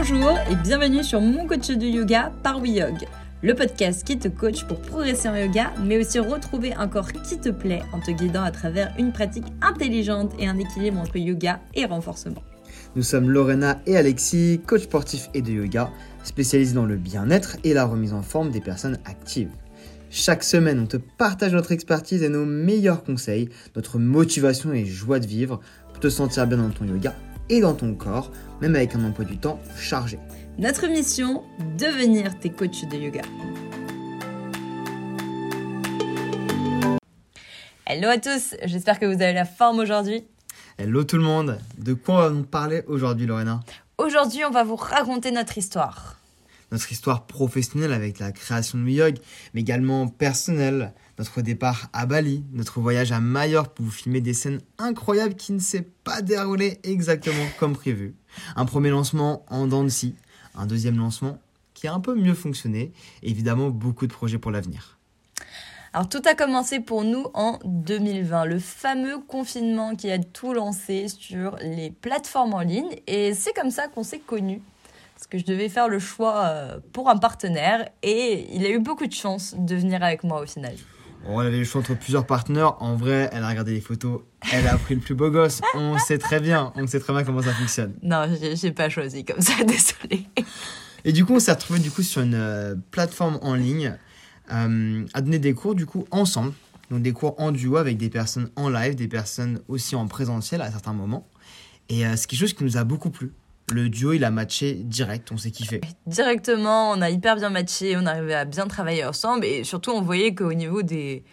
Bonjour et bienvenue sur mon coach de yoga par WeYog, le podcast qui te coach pour progresser en yoga, mais aussi retrouver un corps qui te plaît en te guidant à travers une pratique intelligente et un équilibre entre yoga et renforcement. Nous sommes Lorena et Alexis, coach sportif et de yoga, spécialisés dans le bien-être et la remise en forme des personnes actives. Chaque semaine, on te partage notre expertise et nos meilleurs conseils, notre motivation et joie de vivre pour te sentir bien dans ton yoga et dans ton corps, même avec un emploi du temps chargé. Notre mission, devenir tes coachs de yoga. Hello à tous, j'espère que vous avez la forme aujourd'hui. Hello tout le monde, de quoi on va nous parler aujourd'hui Lorena? Aujourd'hui, on va vous raconter notre histoire notre histoire professionnelle avec la création de WeYog, mais également personnelle, notre départ à Bali, notre voyage à Majorque pour vous filmer des scènes incroyables qui ne s'est pas déroulé exactement comme prévu. Un premier lancement en dents de scie, un deuxième lancement qui a un peu mieux fonctionné, et évidemment beaucoup de projets pour l'avenir. Alors tout a commencé pour nous en 2020, le fameux confinement qui a tout lancé sur les plateformes en ligne et c'est comme ça qu'on s'est connus parce que je devais faire le choix euh, pour un partenaire et il a eu beaucoup de chance de venir avec moi au final. On avait le choix entre plusieurs partenaires. En vrai, elle a regardé les photos, elle a pris le plus beau gosse. On sait très bien, on sait très bien comment ça fonctionne. Non, j'ai pas choisi comme ça, désolé. Et du coup, on s'est retrouvé du coup sur une euh, plateforme en ligne euh, à donner des cours du coup ensemble. Donc des cours en duo avec des personnes en live, des personnes aussi en présentiel à certains moments. Et c'est quelque chose qui nous a beaucoup plu le duo, il a matché direct, on s'est kiffé. Directement, on a hyper bien matché, on arrivait à bien travailler ensemble et surtout on voyait qu'au niveau des,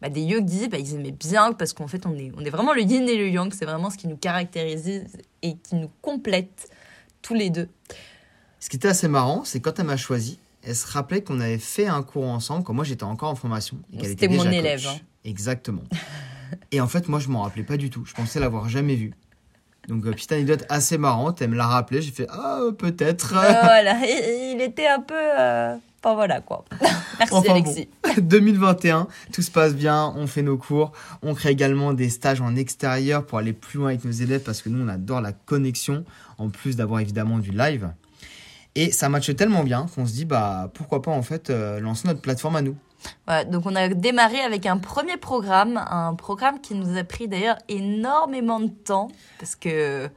bah, des yogis, bah, ils aimaient bien parce qu'en fait on est, on est vraiment le yin et le yang, c'est vraiment ce qui nous caractérise et qui nous complète tous les deux. Ce qui était assez marrant, c'est quand elle m'a choisi, elle se rappelait qu'on avait fait un cours ensemble quand moi j'étais encore en formation. C'était mon élève. Hein. Exactement. et en fait, moi je m'en rappelais pas du tout. Je pensais l'avoir jamais vu. Donc, euh, petite anecdote assez marrante, elle me l'a rappelé, j'ai fait Ah, peut-être. Euh, voilà, il, était un peu. Euh, enfin, voilà quoi. Merci Alexis. 2021, tout se passe bien, on fait nos cours, on crée également des stages en extérieur pour aller plus loin avec nos élèves parce que nous, on adore la connexion, en plus d'avoir évidemment du live. Et ça matche tellement bien qu'on se dit Bah, pourquoi pas en fait lancer notre plateforme à nous donc on a démarré avec un premier programme, un programme qui nous a pris d'ailleurs énormément de temps parce que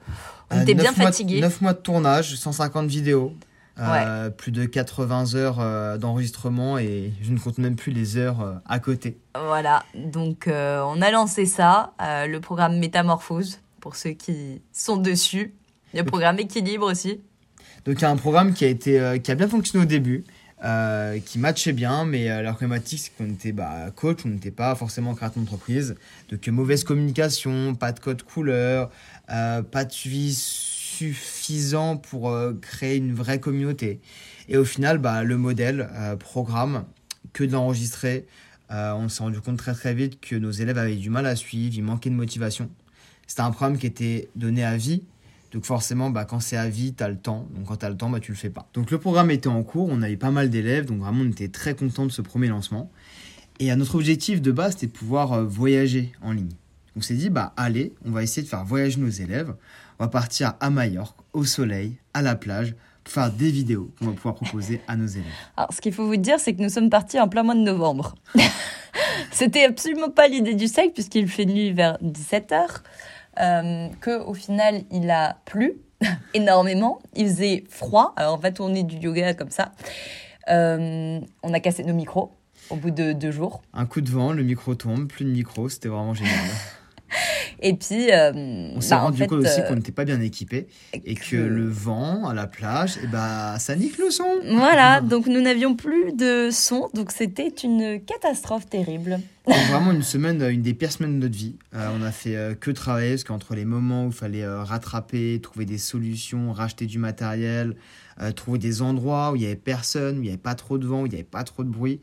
on euh, était bien fatigués. 9 mois de tournage, 150 vidéos. Euh, plus de 80 heures euh, d'enregistrement et je ne compte même plus les heures à côté. Voilà, donc on a lancé ça, le programme Métamorphose pour ceux qui sont dessus. Le programme Équilibre aussi. Donc il y a un programme qui a, été, qui a bien fonctionné au début, euh, qui matchait bien, mais euh, la problématique, c'est qu'on était bah, coach, on n'était pas forcément créateur d'entreprise. Donc, mauvaise communication, pas de code couleur, euh, pas de suivi suffisant pour créer une vraie communauté. Et au final, bah, le modèle, programme, que de l'enregistrer, on s'est rendu compte très très vite que nos élèves avaient du mal à suivre, il manquait de motivation. C'était un programme qui était donné à vie, donc forcément, bah, quand c'est à vie, tu as le temps. Donc quand tu as le temps, bah, tu le fais pas. Donc le programme était en cours, on avait pas mal d'élèves, donc vraiment on était très content de ce premier lancement. Et à notre objectif de base, c'était de pouvoir euh, voyager en ligne. On s'est dit, bah allez, on va essayer de faire voyager nos élèves. On va partir à Majorque, au soleil, à la plage, pour faire des vidéos qu'on va pouvoir proposer à nos élèves. Alors ce qu'il faut vous dire, c'est que nous sommes partis en plein mois de novembre. C'était absolument pas l'idée du sec, puisqu'il fait nuit vers 17h euh, qu'au final, il a plu énormément. Il faisait froid. Alors, on est du yoga comme ça. Euh, on a cassé nos micros au bout de deux jours. Un coup de vent, le micro tombe, plus de micro, c'était vraiment génial. Et puis. Euh, on s'est bah, rendu compte aussi euh, qu'on n'était pas bien équipé et que... le vent à la plage, et eh bah, ça nique le son. Voilà, donc nous n'avions plus de son, donc c'était une catastrophe terrible. vraiment une semaine, une des pires semaines de notre vie. Euh, on a fait que travailler parce qu'entre les moments où il fallait rattraper, trouver des solutions, racheter du matériel, trouver des endroits où il n'y avait personne, où il n'y avait pas trop de vent, où il n'y avait pas trop de bruit.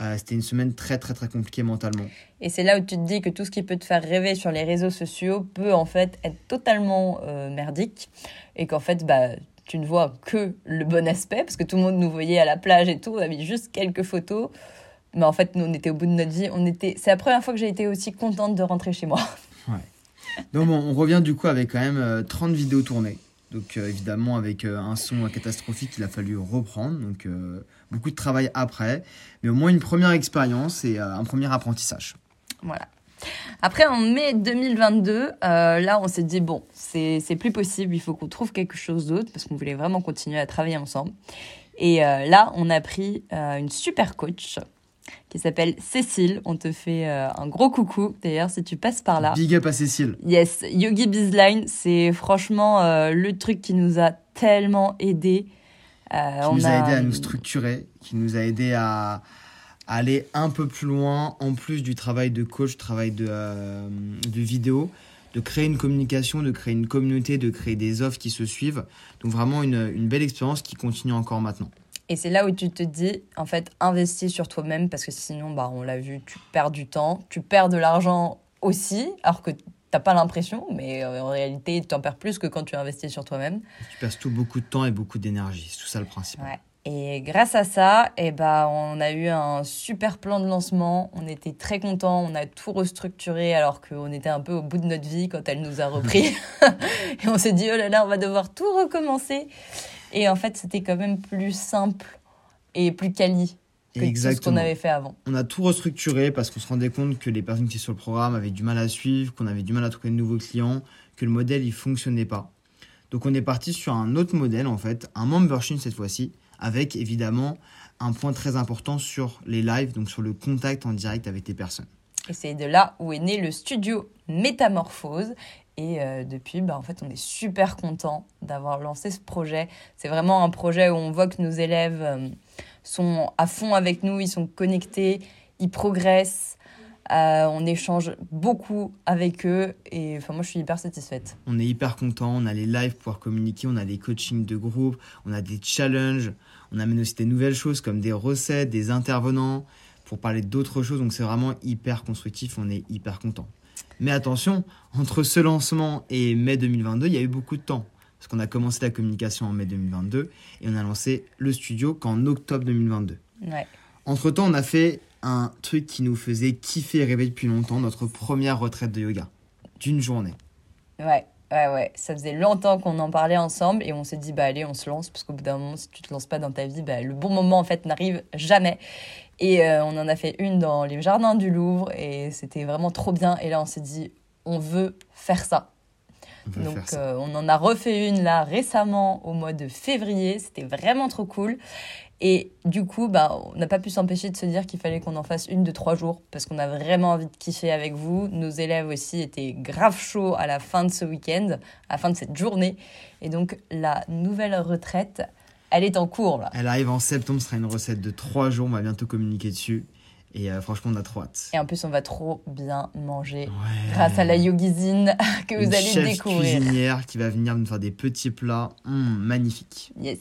Euh, c'était une semaine très très très compliquée mentalement. Et c'est là où tu te dis que tout ce qui peut te faire rêver sur les réseaux sociaux peut en fait être totalement euh, merdique et qu'en fait bah tu ne vois que le bon aspect parce que tout le monde nous voyait à la plage et tout, on avait juste quelques photos. Mais en fait, nous, on était au bout de notre vie. On était... C'est la première fois que j'ai été aussi contente de rentrer chez moi. Ouais. Donc bon, on revient du coup avec quand même 30 euh, vidéos tournées. Donc euh, évidemment avec euh, un son catastrophique, il a fallu reprendre. Donc euh, beaucoup de travail après, mais au moins une première expérience et un premier apprentissage. Voilà. Après, en mai 2022, là, on s'est dit, bon, c'est plus possible, il faut qu'on trouve quelque chose d'autre, parce qu'on voulait vraiment continuer à travailler ensemble. Et là, on a pris une super coach qui s'appelle Cécile. On te fait euh, un gros coucou d'ailleurs si tu passes par là. Big up à Cécile. Yes, Yogi Bizline, c'est franchement euh, le truc qui nous a tellement aidé. Euh, qui nous a, aidé à nous structurer, qui nous a aidé à, aller un peu plus loin, en plus du travail de coach, travail de, de vidéo, de créer une communication, de créer une communauté, de créer des offres qui se suivent. Donc vraiment une, une belle expérience qui continue encore maintenant. Et c'est là où tu te dis, en fait, investis sur toi-même parce que sinon, bah, on l'a vu, tu perds du temps, tu perds de l'argent aussi, alors que t'as pas l'impression, mais euh, en réalité, tu en perds plus que quand tu investis sur toi-même. Tu passes tout beaucoup de temps et beaucoup d'énergie, c'est tout ça le principe. Ouais. Et grâce à ça, eh ben, on a eu un super plan de lancement. On était très contents. On a tout restructuré alors qu'on était un peu au bout de notre vie quand elle nous a repris. et on s'est dit, oh là là, on va devoir tout recommencer. Et en fait, c'était quand même plus simple et plus quali que tout ce qu'on avait fait avant. On a tout restructuré parce qu'on se rendait compte que les personnes qui étaient sur le programme avaient du mal à suivre, qu'on avait du mal à trouver de nouveaux clients, que le modèle il fonctionnait pas. Donc on est parti sur un autre modèle en fait, un membership cette fois-ci, avec évidemment un point très important sur les lives, donc sur le contact en direct avec les personnes. Et c'est de là où est né le studio Métamorphose. Et euh, depuis, bah, en fait, on est super content d'avoir lancé ce projet. C'est vraiment un projet où on voit que nos élèves euh, sont à fond avec nous, ils sont connectés, ils progressent. Euh, on échange beaucoup avec eux et enfin moi je suis hyper satisfaite. On est hyper content, on a les lives pour communiquer, on a des coachings de groupe, on a des challenges, on amène aussi des nouvelles choses comme des recettes, des intervenants pour parler d'autres choses. Donc c'est vraiment hyper constructif, on est hyper content. Mais attention, entre ce lancement et mai 2022, il y a eu beaucoup de temps. Parce qu'on a commencé la communication en mai 2022 et on a lancé le studio qu'en octobre 2022. Entre temps, on a fait un truc qui nous faisait kiffer et rêver depuis longtemps, notre première retraite de yoga d'une journée. Ouais, ouais, ouais. Ça faisait longtemps qu'on en parlait ensemble et on s'est dit, bah allez, on se lance parce qu'au bout d'un moment, si tu te lances pas dans ta vie, bah, le bon moment en fait n'arrive jamais. Et euh, on en a fait une dans les jardins du Louvre et c'était vraiment trop bien. Et là, on s'est dit, on veut faire ça. On Donc, euh, on en a refait une là récemment au mois de février. C'était vraiment trop cool. Et du coup, bah, on n'a pas pu s'empêcher de se dire qu'il fallait qu'on en fasse une de trois jours parce qu'on a vraiment envie de kiffer avec vous. Nos élèves aussi étaient grave chauds à la fin de ce week-end, à la fin de cette journée. Et donc, la nouvelle retraite, elle est en cours là. Elle arrive en septembre, ce sera une recette de trois jours, on va bientôt communiquer dessus. Et euh, franchement, on a trop hâte. Et en plus, on va trop bien manger grâce à la yogizine que vous allez chef découvrir. cuisinière qui va venir nous faire des petits plats hum, magnifiques. Yes.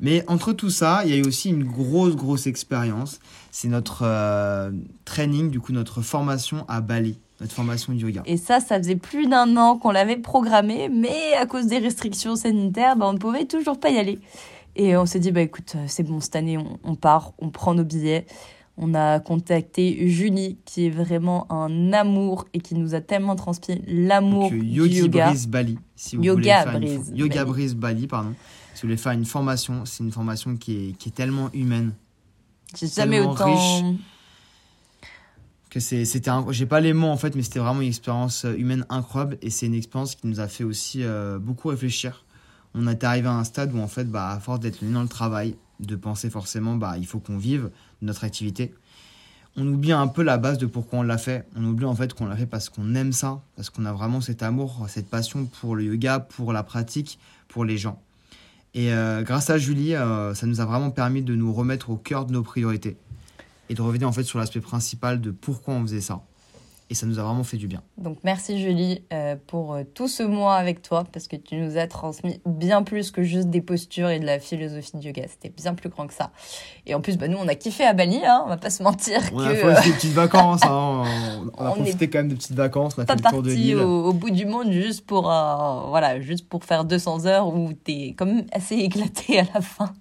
Mais entre tout ça, il y a eu aussi une grosse, grosse expérience. C'est notre euh, training, du coup, notre formation à Bali, notre formation de yoga. Et ça, ça faisait plus d'un an qu'on l'avait programmé, mais à cause des restrictions sanitaires, bah, on ne pouvait toujours pas y aller. Et on s'est dit, bah écoute, c'est bon, cette année, on, part, on prend nos billets. On a contacté Julie, qui est vraiment un amour et qui nous a tellement transmis l'amour du yoga. Brise Bali, si vous yoga voulez Brise Yoga Brise Bali, pardon. Si vous voulez faire une formation, c'est une formation qui est, qui est tellement humaine. J'ai jamais autant... Riche, que c'était j'ai pas les mots en fait mais c'était vraiment une expérience euh, humaine incroyable et c'est une expérience qui nous a fait aussi euh, beaucoup réfléchir. On est arrivé à un stade où en fait bah à force d'être dans le travail de penser forcément bah il faut qu'on vive notre activité. On oublie un peu la base de pourquoi on l'a fait. On oublie en fait qu'on l'a fait parce qu'on aime ça parce qu'on a vraiment cet amour cette passion pour le yoga pour la pratique pour les gens. Et euh, grâce à Julie ça nous a vraiment permis de nous remettre au cœur de nos priorités et de revenir en fait sur l'aspect principal de pourquoi on faisait ça et ça nous a vraiment fait du bien. Donc merci Julie euh, pour euh, tout ce mois avec toi parce que tu nous as transmis bien plus que juste des postures et de la philosophie de yoga. C'était bien plus grand que ça. Et en plus, bah, nous on a kiffé à Bali, hein, on va pas se mentir. On a fait des petites vacances, hein. on, a profité quand même de petites vacances, on a fait le tour de l'île. Au, au bout du monde juste pour, euh, voilà, juste pour faire 200 heures où tu es comme assez éclaté à la fin.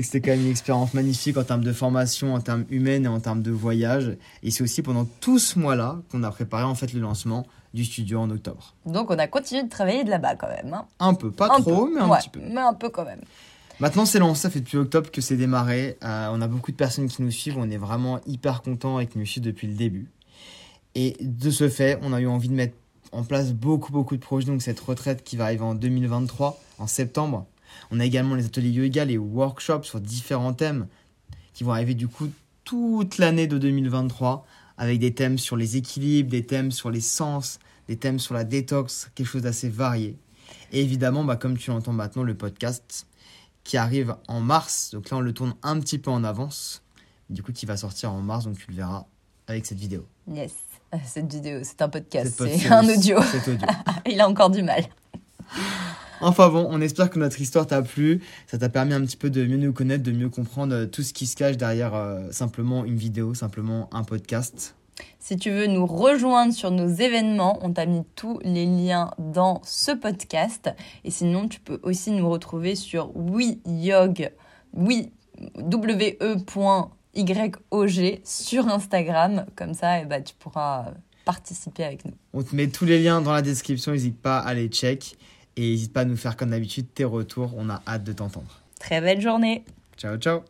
C'était quand même une expérience magnifique en termes de formation, en termes humaines et en termes de voyage. Et c'est aussi pendant tout ce mois-là qu'on a préparé en fait le lancement du studio en octobre. Donc on a continué de travailler de là-bas quand même. hein. Un peu, pas Un trop, peu. mais un Ouais, petit peu. Mais un peu quand même. Maintenant, c'est lancé, ça fait depuis octobre que c'est démarré. Euh, on a beaucoup de personnes qui nous suivent, on est vraiment hyper contents et qui nous suivent depuis le début. Et de ce fait, on a eu envie de mettre en place beaucoup, beaucoup de projets. Donc, cette retraite qui va arriver en 2023, en septembre. On a également les ateliers yoga, les workshops sur différents thèmes qui vont arriver du coup toute l'année de 2023 avec des thèmes sur les équilibres, des thèmes sur les sens, des thèmes sur la détox, quelque chose d'assez varié. Et évidemment, bah, comme tu l'entends maintenant, le podcast qui arrive en mars. Donc là, on le tourne un petit peu en avance. Du coup, qui va sortir en mars, donc tu le verras avec cette vidéo. Yes. Cette vidéo, c'est un podcast, c'est un audio. cet audio. Il a encore du mal. Enfin bon, on espère que notre histoire t'a plu. Ça t'a permis un petit peu de mieux nous connaître, de mieux comprendre euh, tout ce qui se cache derrière euh, simplement une vidéo, simplement un podcast. Si tu veux nous rejoindre sur nos événements, on t'a mis tous les liens dans ce podcast. Et sinon, tu peux aussi nous retrouver sur WeYog, oui, W-E.YOG sur Instagram. Comme ça, eh ben, tu pourras participer avec nous. On te met tous les liens dans la description, n'hésite pas à les check. Et n'hésite pas à nous faire comme d'habitude tes retours, on a hâte de t'entendre. Très belle journée. Ciao, ciao